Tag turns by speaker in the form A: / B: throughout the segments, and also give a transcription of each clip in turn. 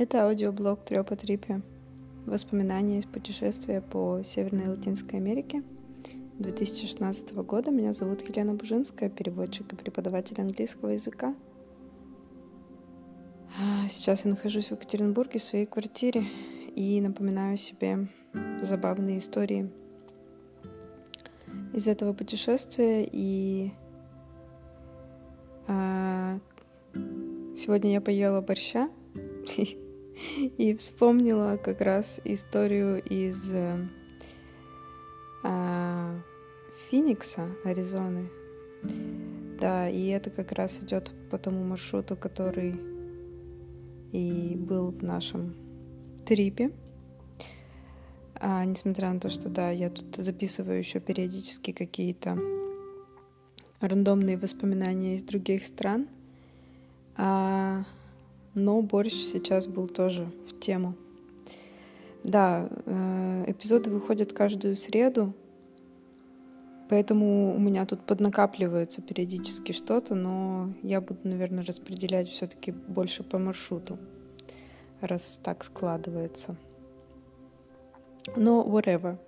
A: Это аудиоблог Трёпа Трипе. Воспоминания из путешествия по Северной Латинской Америке 2016 года. Меня зовут Елена Бужинская, переводчик и преподаватель английского языка. А, сейчас я нахожусь в Екатеринбурге в своей квартире и напоминаю себе забавные истории из этого путешествия. И а, сегодня я поела борща и вспомнила как раз историю из а, Финикса, Аризоны. Да, и это как раз идет по тому маршруту, который и был в нашем трипе. А, несмотря на то, что да, я тут записываю еще периодически какие-то рандомные воспоминания из других стран. А, но борщ сейчас был тоже в тему. Да, э, эпизоды выходят каждую среду, поэтому у меня тут поднакапливается периодически что-то, но я буду, наверное, распределять все-таки больше по маршруту, раз так складывается. Но whatever.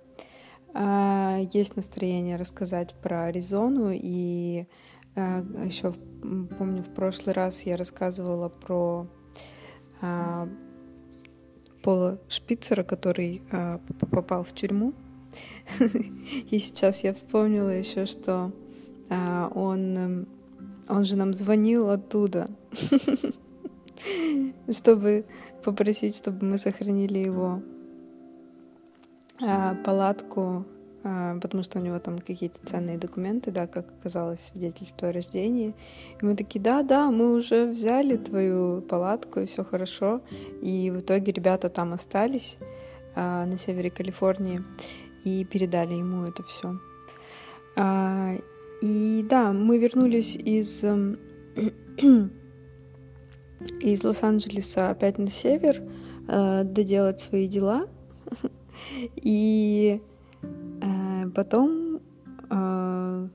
A: А, есть настроение рассказать про Аризону и еще помню в прошлый раз я рассказывала про а, Пола Шпицера, который а, попал в тюрьму. И сейчас я вспомнила еще, что а, он, он же нам звонил оттуда, чтобы попросить, чтобы мы сохранили его а, палатку а, потому что у него там какие-то ценные документы, да, как оказалось, свидетельство о рождении. И мы такие, да, да, мы уже взяли твою палатку, и все хорошо. И в итоге ребята там остались а, на севере Калифорнии и передали ему это все. А, и да, мы вернулись из из Лос-Анджелеса опять на север э, доделать свои дела. И потом, э,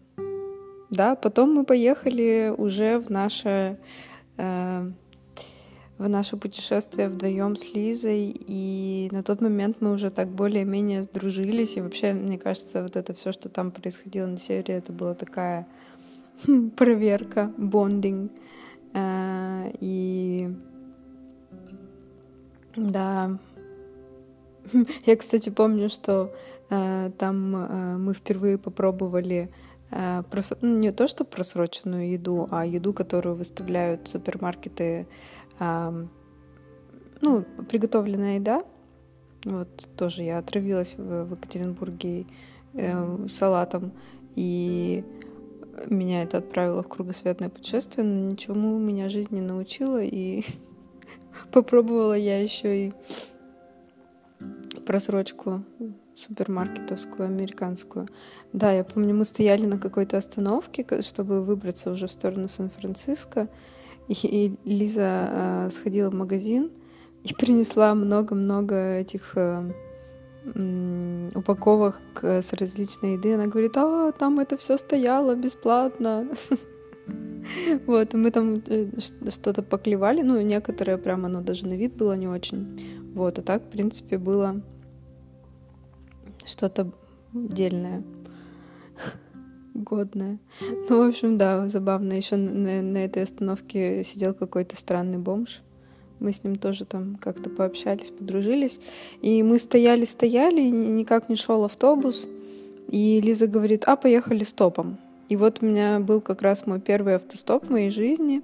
A: да, потом мы поехали уже в наше э, в наше путешествие вдвоем с Лизой, и на тот момент мы уже так более-менее сдружились, и вообще, мне кажется, вот это все, что там происходило на севере, это была такая проверка, бондинг, э, и да, я, кстати, помню, что там э, мы впервые попробовали э, ну, не то, что просроченную еду, а еду, которую выставляют супермаркеты, ну, приготовленная еда. Вот тоже я отравилась в Екатеринбурге салатом, и меня это отправило в кругосветное путешествие, но ничему меня жизнь не научила, и попробовала я еще и просрочку супермаркетовскую, американскую. Да, я помню, мы стояли на какой-то остановке, чтобы выбраться уже в сторону Сан-Франциско, и, Лиза э, сходила в магазин и принесла много-много этих э, упаковок с различной еды. Она говорит, а, там это все стояло бесплатно. Вот, мы там э, что-то поклевали, ну, некоторые прям, оно даже на вид было не очень. Вот, а так, в принципе, было что-то дельное, годное. Ну, в общем, да, забавно. Еще на, на этой остановке сидел какой-то странный бомж. Мы с ним тоже там как-то пообщались, подружились. И мы стояли-стояли, никак не шел автобус. И Лиза говорит, а, поехали стопом. И вот у меня был как раз мой первый автостоп в моей жизни.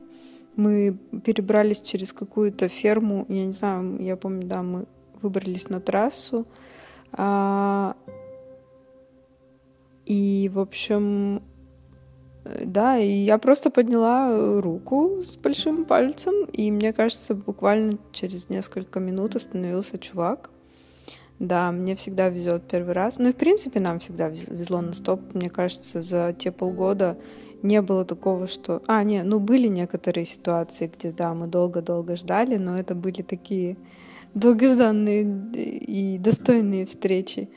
A: Мы перебрались через какую-то ферму, я не знаю, я помню, да, мы выбрались на трассу, и, в общем, да, и я просто подняла руку с большим пальцем, и мне кажется, буквально через несколько минут остановился чувак. Да, мне всегда везет первый раз. Ну и, в принципе, нам всегда везло на стоп. Мне кажется, за те полгода не было такого, что... А, не, ну были некоторые ситуации, где, да, мы долго-долго ждали, но это были такие долгожданные и достойные встречи.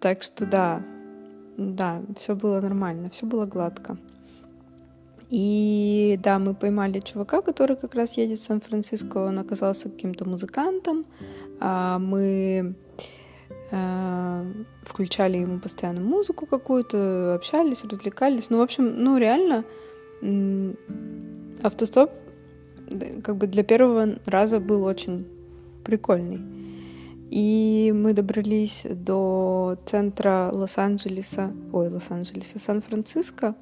A: Так что да, да, все было нормально, все было гладко. И да, мы поймали чувака, который как раз едет в Сан-Франциско, он оказался каким-то музыкантом. А мы а, включали ему постоянно музыку какую-то, общались, развлекались. Ну, в общем, ну реально автостоп как бы для первого раза был очень прикольный. И мы добрались до центра Лос-Анджелеса, ой, Лос-Анджелеса, Сан-Франциско,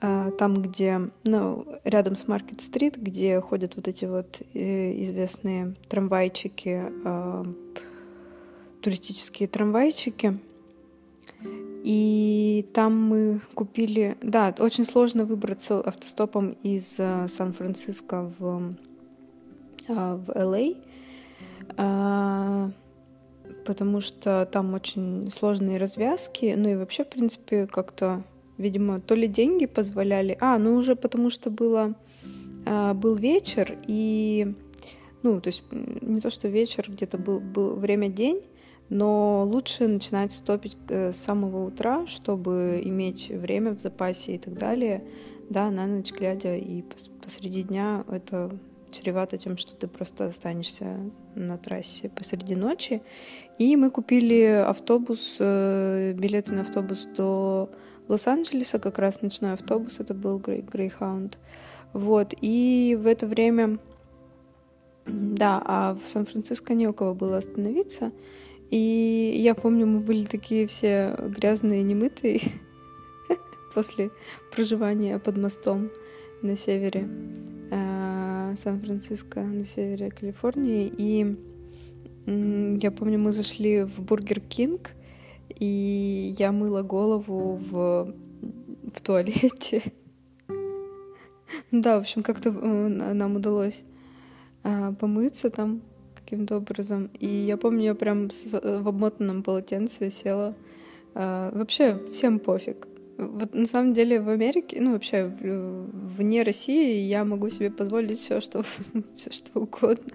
A: а, там, где, ну, рядом с Маркет-стрит, где ходят вот эти вот э, известные трамвайчики, а, туристические трамвайчики. И там мы купили... Да, очень сложно выбраться автостопом из э, Сан-Франциско в, а, в Л.А., а, потому что там очень сложные развязки. Ну и вообще, в принципе, как-то, видимо, то ли деньги позволяли... А, ну уже потому что было, а, был вечер, и... Ну, то есть не то, что вечер, где-то был, был время-день, но лучше начинать стопить э, с самого утра, чтобы иметь время в запасе и так далее. Да, на ночь глядя и посреди дня это чревато тем, что ты просто останешься на трассе посреди ночи. И мы купили автобус, э, билеты на автобус до Лос-Анджелеса, как раз ночной автобус, это был Greyhound. Вот, и в это время, да, а в Сан-Франциско не у кого было остановиться, и я помню, мы были такие все грязные, немытые после проживания под мостом на севере э, Сан-Франциско, на севере Калифорнии. И я помню, мы зашли в Burger King, и я мыла голову в, в туалете. да, в общем, как-то э, нам удалось э, помыться там каким-то образом. И я помню, я прям в обмотанном полотенце села. А, вообще всем пофиг. Вот на самом деле в Америке, ну вообще вне России я могу себе позволить все, что, все, что угодно.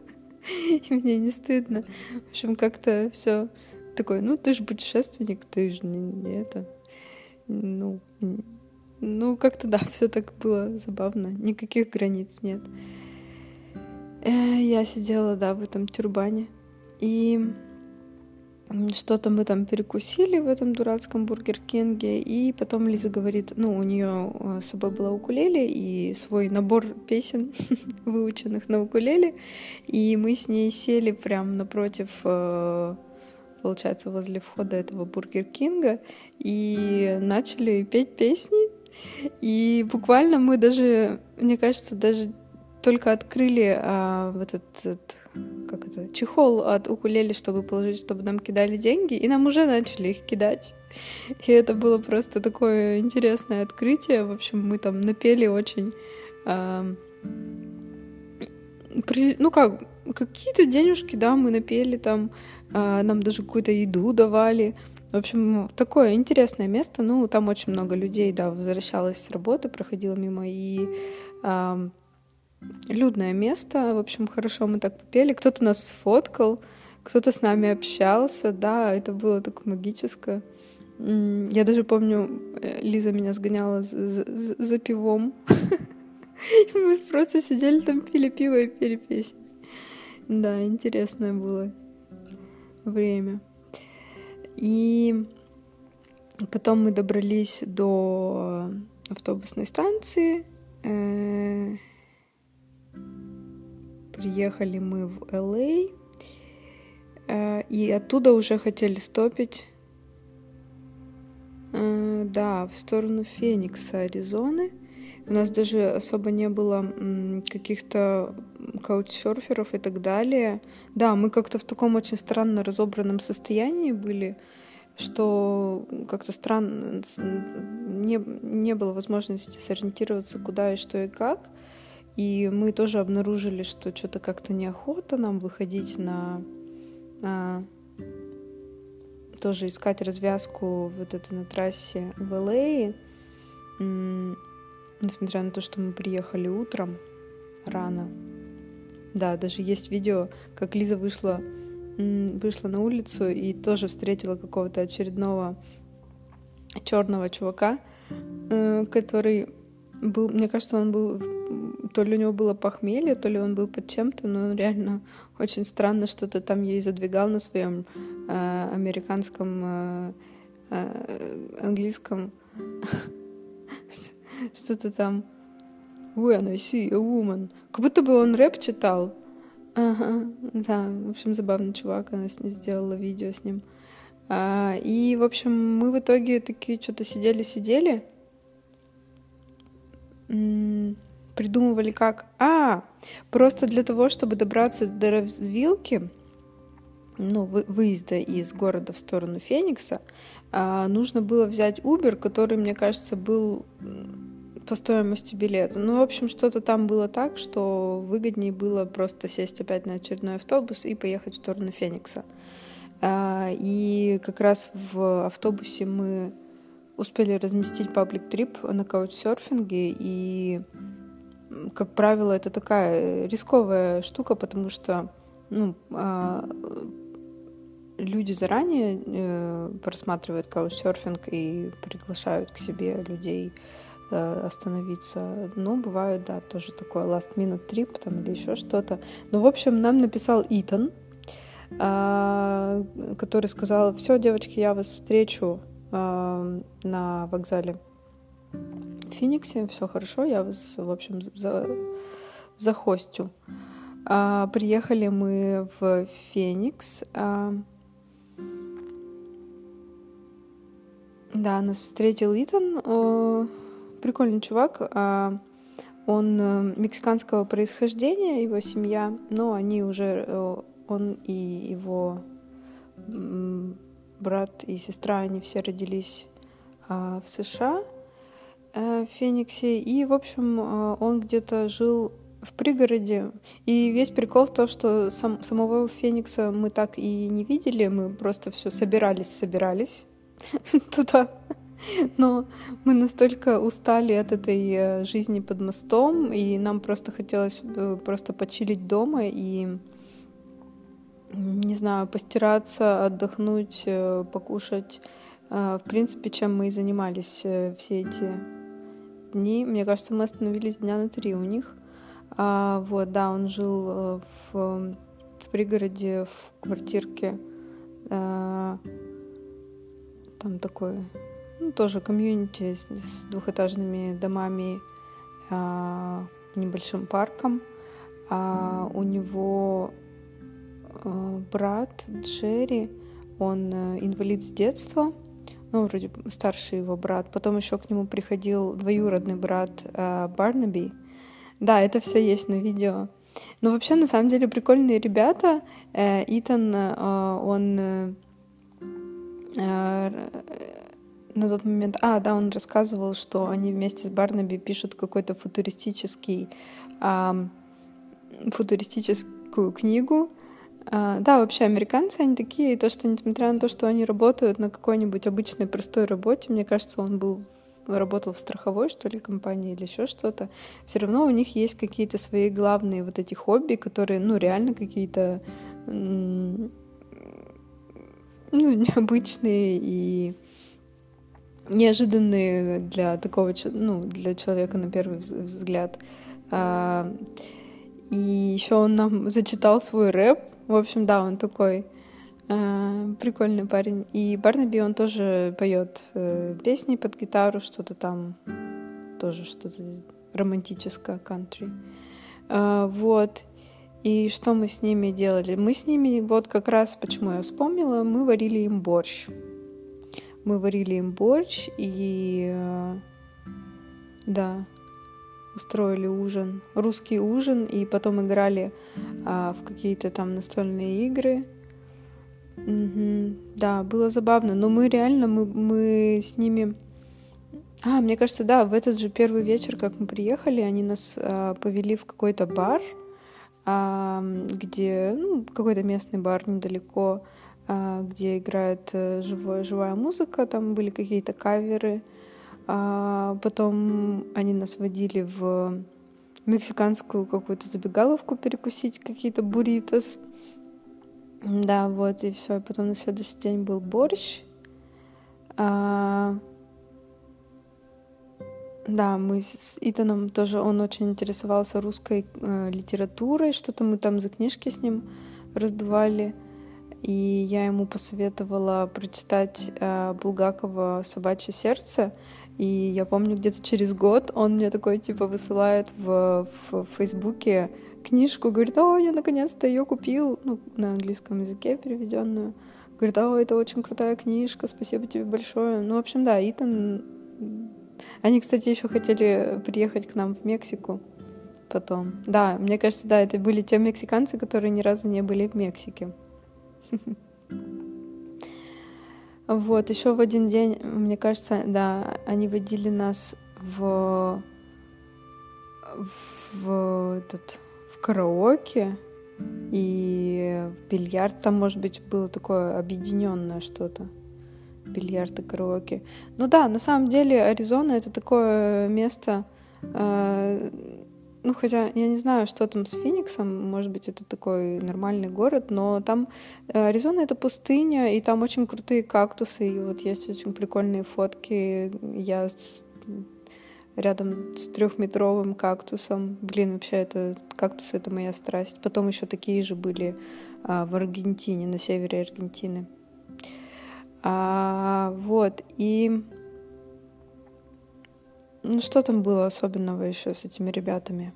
A: И мне не стыдно. В общем, как-то все такое, ну ты же путешественник, ты же не, не это. Ну, ну как-то да, все так было забавно. Никаких границ нет. Э, я сидела, да, в этом тюрбане. И что-то мы там перекусили в этом дурацком Бургер Кинге, и потом Лиза говорит, ну, у нее э, с собой была укулеле и свой набор песен, выученных на укулеле, и мы с ней сели прям напротив, э, получается, возле входа этого Бургер Кинга, и начали петь песни, и буквально мы даже, мне кажется, даже только открыли а, вот этот, как это, чехол от укулеле, чтобы положить, чтобы нам кидали деньги, и нам уже начали их кидать. И это было просто такое интересное открытие. В общем, мы там напели очень... А, при, ну как, какие-то денежки, да, мы напели там, а, нам даже какую-то еду давали. В общем, такое интересное место. Ну, там очень много людей, да, возвращалась с работы, проходила мимо и а, людное место. В общем, хорошо мы так попели. Кто-то нас сфоткал, кто-то с нами общался. Да, это было так магическое. Я даже помню, э, Лиза меня сгоняла за, за, за пивом. Мы просто сидели там, пили пиво и пели песни. Да, интересное было время. И потом мы добрались до автобусной станции. Приехали мы в Л.А. Э, и оттуда уже хотели стопить, э, да, в сторону Феникса, Аризоны. У нас даже особо не было каких-то каучсерферов и так далее. Да, мы как-то в таком очень странно разобранном состоянии были, что как-то странно не, не было возможности сориентироваться, куда и что и как. И мы тоже обнаружили, что что-то как-то неохота нам выходить на, на тоже искать развязку вот это на трассе в Л.А. Несмотря на то, что мы приехали утром рано. Да, даже есть видео, как Лиза вышла, вышла на улицу и тоже встретила какого-то очередного черного чувака, э, который был, мне кажется, он был, то ли у него было похмелье, то ли он был под чем-то, но он реально очень странно что-то там ей задвигал на своем э, американском, э, э, английском, что-то там. When I see a woman. Как будто бы он рэп читал. Ага, да, в общем, забавный чувак, она с ней сделала видео с ним. А, и, в общем, мы в итоге такие что-то сидели-сидели, придумывали как... А, просто для того, чтобы добраться до развилки, ну, выезда из города в сторону Феникса, а, нужно было взять Uber, который, мне кажется, был по стоимости билета. Ну, в общем, что-то там было так, что выгоднее было просто сесть опять на очередной автобус и поехать в сторону Феникса. А, и как раз в автобусе мы успели разместить паблик трип на каучсерфинге, и, как правило, это такая рисковая штука, потому что ну, а, люди заранее э, просматривают каучсерфинг и приглашают к себе людей э, остановиться. Ну, бывает, да, тоже такое last minute trip там или еще что-то. Ну, в общем, нам написал Итан, а, который сказал, все, девочки, я вас встречу а, на вокзале Фениксе, все хорошо, я вас, в общем, за, за хостю. А, приехали мы в Феникс. А, да, нас встретил Итан, о, прикольный чувак. А, он э, мексиканского происхождения, его семья, но они уже э, он и его брат и сестра, они все родились а, в США, в Фениксе. И, в общем, а, он где-то жил в пригороде. И весь прикол в том, что сам, самого Феникса мы так и не видели, мы просто все собирались, собирались туда. Но мы настолько устали от этой э, жизни под мостом, и нам просто хотелось э, просто почилить дома и не знаю, постираться, отдохнуть, э, покушать. Э, в принципе, чем мы и занимались э, все эти дни. Мне кажется, мы остановились дня на три у них. А, вот, да, он жил в, в пригороде, в квартирке. А, там такой, ну, тоже комьюнити с, с двухэтажными домами, а, небольшим парком. А у него Э, брат Джерри, он э, инвалид с детства, ну, вроде старший его брат. Потом еще к нему приходил двоюродный брат э, Барнаби. Да, это все есть на видео. Но вообще, на самом деле, прикольные ребята. Итан, он на тот момент... А, да, он рассказывал, что они вместе с Барнаби пишут какой-то футуристический... футуристическую книгу, а, да, вообще американцы, они такие, то, что несмотря на то, что они работают на какой-нибудь обычной простой работе, мне кажется, он был работал в страховой, что ли, компании или еще что-то, все равно у них есть какие-то свои главные вот эти хобби, которые, ну, реально какие-то ну, необычные и неожиданные для такого, ну, для человека на первый взгляд. А, и еще он нам зачитал свой рэп, в общем, да, он такой э, прикольный парень. И Барнаби, он тоже поет э, песни под гитару, что-то там, тоже что-то романтическое, кантри. Э, вот. И что мы с ними делали? Мы с ними, вот как раз почему я вспомнила, мы варили им борщ. Мы варили им борщ, и э, да, устроили ужин, русский ужин, и потом играли а, в какие-то там настольные игры. Угу. Да, было забавно, но мы реально, мы, мы с ними... А, мне кажется, да, в этот же первый вечер, как мы приехали, они нас а, повели в какой-то бар, а, где, ну, какой-то местный бар недалеко, а, где играет а, живая, живая музыка, там были какие-то каверы, а потом они нас водили в мексиканскую какую-то забегаловку перекусить, какие-то буритос. Да, вот, и все. Потом на следующий день был борщ. А... Да, мы с Итаном тоже, он очень интересовался русской э, литературой, что-то мы там за книжки с ним раздували. И я ему посоветовала прочитать э, Булгакова «Собачье сердце». И я помню, где-то через год он мне такой, типа, высылает в, в Фейсбуке книжку, говорит, о, я наконец-то ее купил, ну, на английском языке переведенную. Говорит, о, это очень крутая книжка, спасибо тебе большое. Ну, в общем, да, Итан они, кстати, еще хотели приехать к нам в Мексику потом. Да, мне кажется, да, это были те мексиканцы, которые ни разу не были в Мексике. Вот, еще в один день, мне кажется, да, они водили нас в, в этот в караоке и бильярд. Там, может быть, было такое объединенное что-то бильярд и караоке. Ну да, на самом деле Аризона это такое место, э, ну хотя я не знаю, что там с Фениксом, может быть это такой нормальный город, но там э, Аризона это пустыня, и там очень крутые кактусы, и вот есть очень прикольные фотки. Я с, рядом с трехметровым кактусом. Блин, вообще это кактус это моя страсть. Потом еще такие же были а, в Аргентине, на севере Аргентины. А, вот, и... Ну, что там было особенного еще с этими ребятами?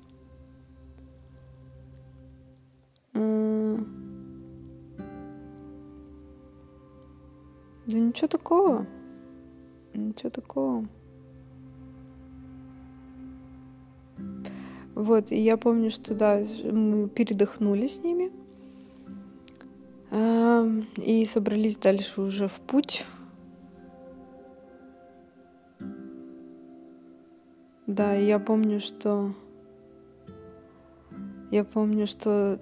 A: Да ничего такого. Ничего такого. Вот, и я помню, что да, мы передохнули с ними. И собрались дальше уже в путь. Да, я помню, что... Я помню, что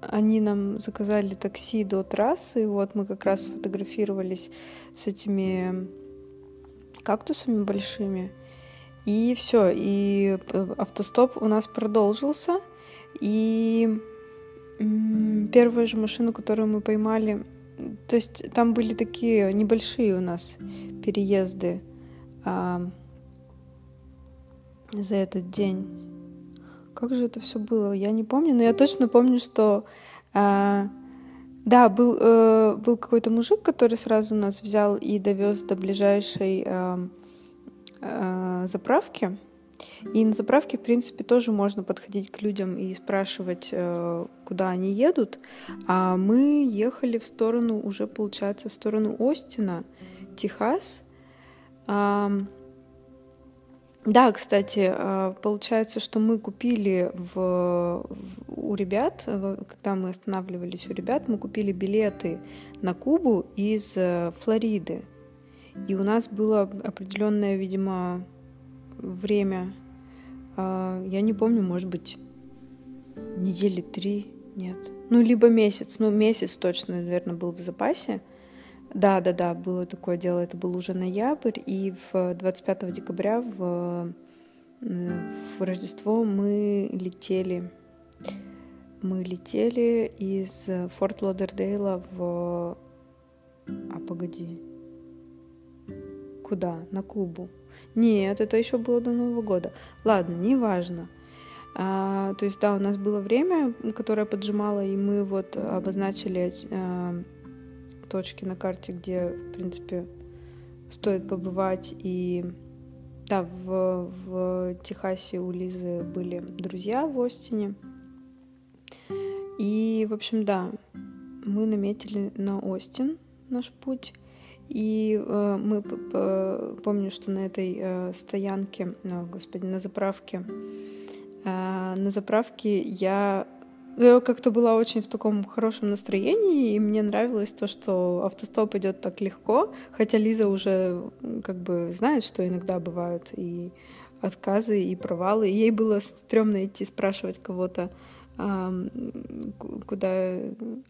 A: они нам заказали такси до трассы, и вот мы как раз фотографировались с этими кактусами большими. И все, и э, автостоп у нас продолжился, и Первую же машину, которую мы поймали, то есть там были такие небольшие у нас переезды а, за этот день. Как же это все было? Я не помню, но я точно помню, что а, да, был, э, был какой-то мужик, который сразу нас взял и довез до ближайшей э, э, заправки. И на заправке, в принципе, тоже можно подходить к людям и спрашивать, э, куда они едут. А мы ехали в сторону, уже получается, в сторону Остина, Техас. Да, кстати, э, получается, что мы купили в, у ребят, когда мы останавливались у ребят, мы купили билеты на Кубу из э, Флориды. И у нас было определенное, видимо, время, а, я не помню, может быть, недели три, нет. Ну, либо месяц, ну, месяц точно, наверное, был в запасе. Да, да, да, было такое дело, это был уже ноябрь, и в 25 декабря в, в Рождество мы летели, мы летели из Форт Лодердейла в... А, погоди. Куда? На Кубу. Нет, это еще было до Нового года. Ладно, неважно. А, то есть, да, у нас было время, которое поджимало, и мы вот обозначили а, точки на карте, где, в принципе, стоит побывать. И да, в, в Техасе у Лизы были друзья в Остине. И, в общем, да, мы наметили на Остин наш путь. И э, мы помню, что на этой э, стоянке, о, господи, на заправке, э, на заправке я я как-то была очень в таком хорошем настроении, и мне нравилось то, что автостоп идет так легко, хотя Лиза уже как бы знает, что иногда бывают и отказы, и провалы. И ей было стрёмно идти спрашивать кого-то, куда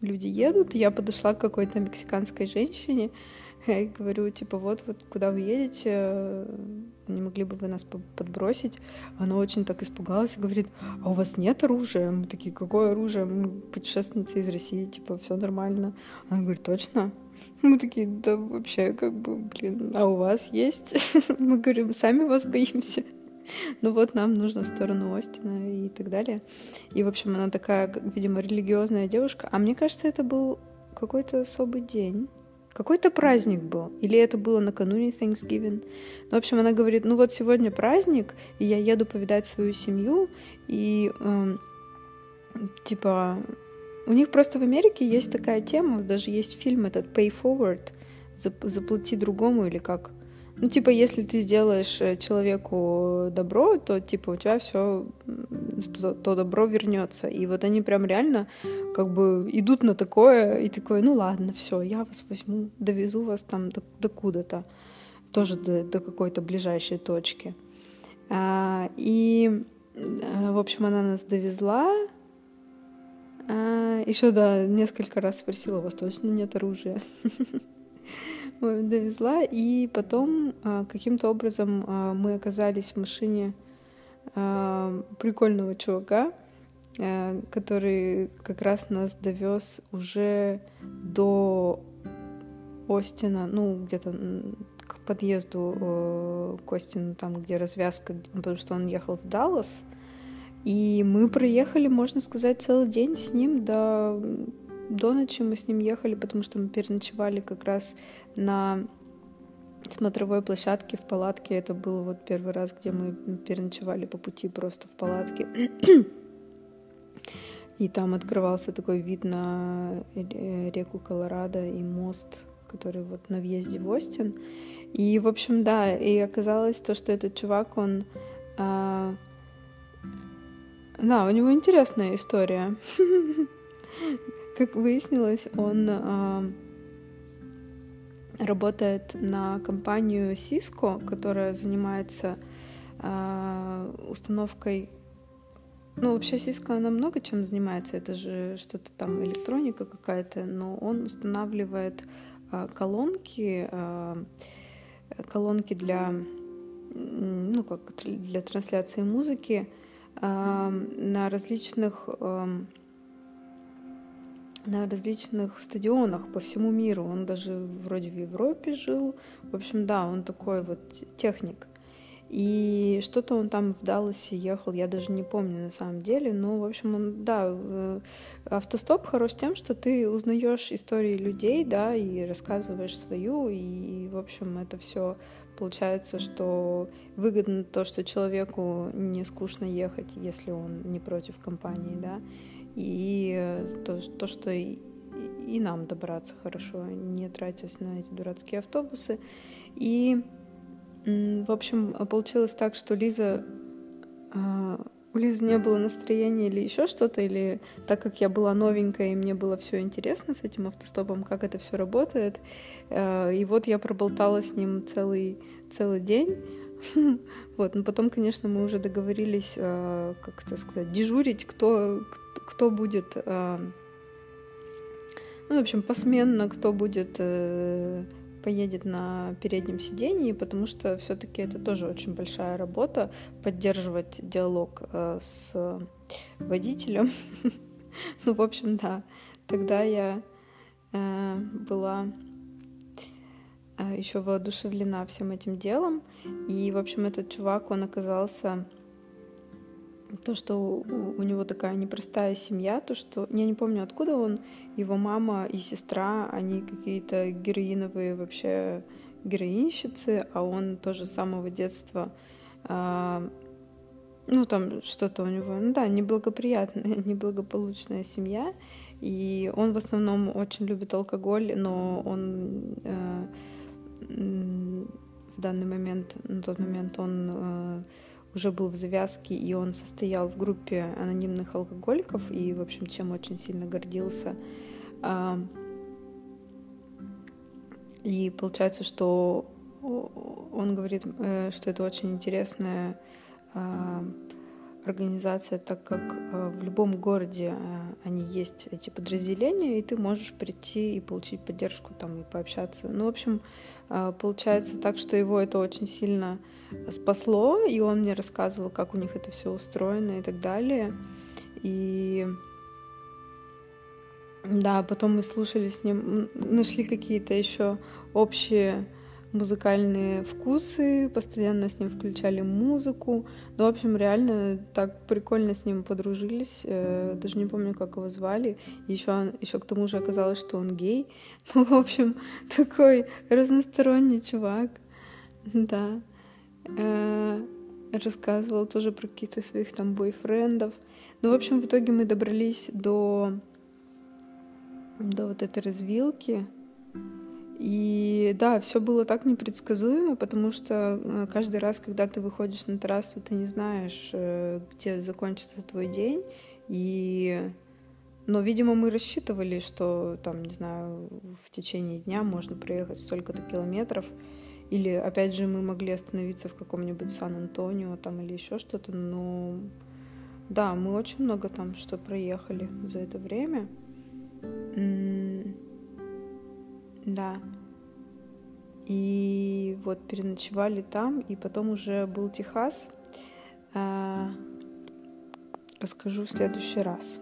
A: люди едут. Я подошла к какой-то мексиканской женщине, я говорю, типа, вот, вот куда вы едете, не могли бы вы нас подбросить? Она очень так испугалась и говорит, а у вас нет оружия? Мы такие, какое оружие? Мы путешественницы из России, типа, все нормально. Она говорит, точно? Мы такие, да вообще, как бы, блин, а у вас есть? Мы говорим, сами вас боимся. ну вот нам нужно в сторону Остина и так далее. И, в общем, она такая, видимо, религиозная девушка. А мне кажется, это был какой-то особый день. Какой-то праздник был. Или это было накануне Thanksgiving. Ну, в общем, она говорит, ну вот сегодня праздник, и я еду повидать свою семью, и э, типа у них просто в Америке есть такая тема, даже есть фильм этот Pay Forward, заплати другому или как. Ну, типа, если ты сделаешь э, человеку добро, то, типа, у тебя все, то, то добро вернется. И вот они прям реально как бы идут на такое, и такое, ну ладно, все, я вас возьму, довезу вас там до, до куда-то, тоже до, до какой-то ближайшей точки. А, и, э, в общем, она нас довезла. А, еще, да, несколько раз спросила, у вас точно нет оружия? довезла, и потом а, каким-то образом а, мы оказались в машине а, прикольного чувака, который как раз нас довез уже до Остина, ну, где-то к подъезду к Остину, там, где развязка, потому что он ехал в Даллас. И мы проехали, можно сказать, целый день с ним до до ночи мы с ним ехали, потому что мы переночевали как раз на смотровой площадке в палатке. Это был вот первый раз, где мы переночевали по пути просто в палатке. И там открывался такой вид на реку Колорадо и мост, который вот на въезде в Остин. И, в общем, да, и оказалось то, что этот чувак, он... А... Да, у него интересная история. Как выяснилось, он а, работает на компанию Cisco, которая занимается а, установкой ну, вообще Cisco, она много чем занимается. Это же что-то там электроника какая-то, но он устанавливает а, колонки, а, колонки для, ну, как для трансляции музыки а, на различных на различных стадионах по всему миру. Он даже вроде в Европе жил. В общем, да, он такой вот техник. И что-то он там в Далласе ехал, я даже не помню на самом деле. Но, в общем, он, да, э, автостоп хорош тем, что ты узнаешь истории людей, да, и рассказываешь свою, и, в общем, это все получается, что выгодно то, что человеку не скучно ехать, если он не против компании, да, и э, то, то что и, и нам добраться хорошо, не тратясь на эти дурацкие автобусы. И, в общем, получилось так, что Лиза а, у Лизы не было настроения или еще что-то, или так как я была новенькая и мне было все интересно с этим автостопом, как это все работает, э, и вот я проболтала с ним целый, целый день. Вот, но потом, конечно, мы уже договорились, как это сказать, дежурить, кто, кто будет, э, ну, в общем, посменно, кто будет э, поедет на переднем сидении, потому что все-таки это тоже очень большая работа поддерживать диалог э, с водителем. ну, в общем, да. Тогда я была еще воодушевлена всем этим делом. И, в общем, этот чувак, он оказался то, что у, него такая непростая семья, то, что я не помню, откуда он, его мама и сестра, они какие-то героиновые вообще героинщицы, а он тоже с самого детства, а, ну там что-то у него, ну да, неблагоприятная, неблагополучная семья, и он в основном очень любит алкоголь, но он э, в данный момент, на тот момент он э, уже был в завязке, и он состоял в группе анонимных алкоголиков, и, в общем, чем очень сильно гордился. А, и получается, что он говорит, э, что это очень интересная а, организация, так как а, в любом городе они есть, эти подразделения, и ты можешь прийти и получить поддержку там и пообщаться. Ну, в общем, получается так, что его это очень сильно спасло, и он мне рассказывал, как у них это все устроено и так далее. И да, потом мы слушали с ним, нашли какие-то еще общие музыкальные вкусы, постоянно с ним включали музыку. Ну, в общем, реально так прикольно с ним подружились. Э, даже не помню, как его звали. Еще, еще к тому же оказалось, что он гей. Ну, в общем, такой разносторонний чувак. Да. Э, рассказывал тоже про каких-то своих там бойфрендов. Ну, в общем, в итоге мы добрались до, до вот этой развилки. И да, все было так непредсказуемо, потому что э, каждый раз, когда ты выходишь на трассу, ты не знаешь, э, где закончится твой день. И но, видимо, мы рассчитывали, что там, не знаю, в течение дня можно проехать столько-то километров. Или, опять же, мы могли остановиться в каком-нибудь Сан-Антонио там или еще что-то. Но да, мы очень много там что проехали за это время. Да. И вот переночевали там, и потом уже был Техас. А, расскажу в следующий раз.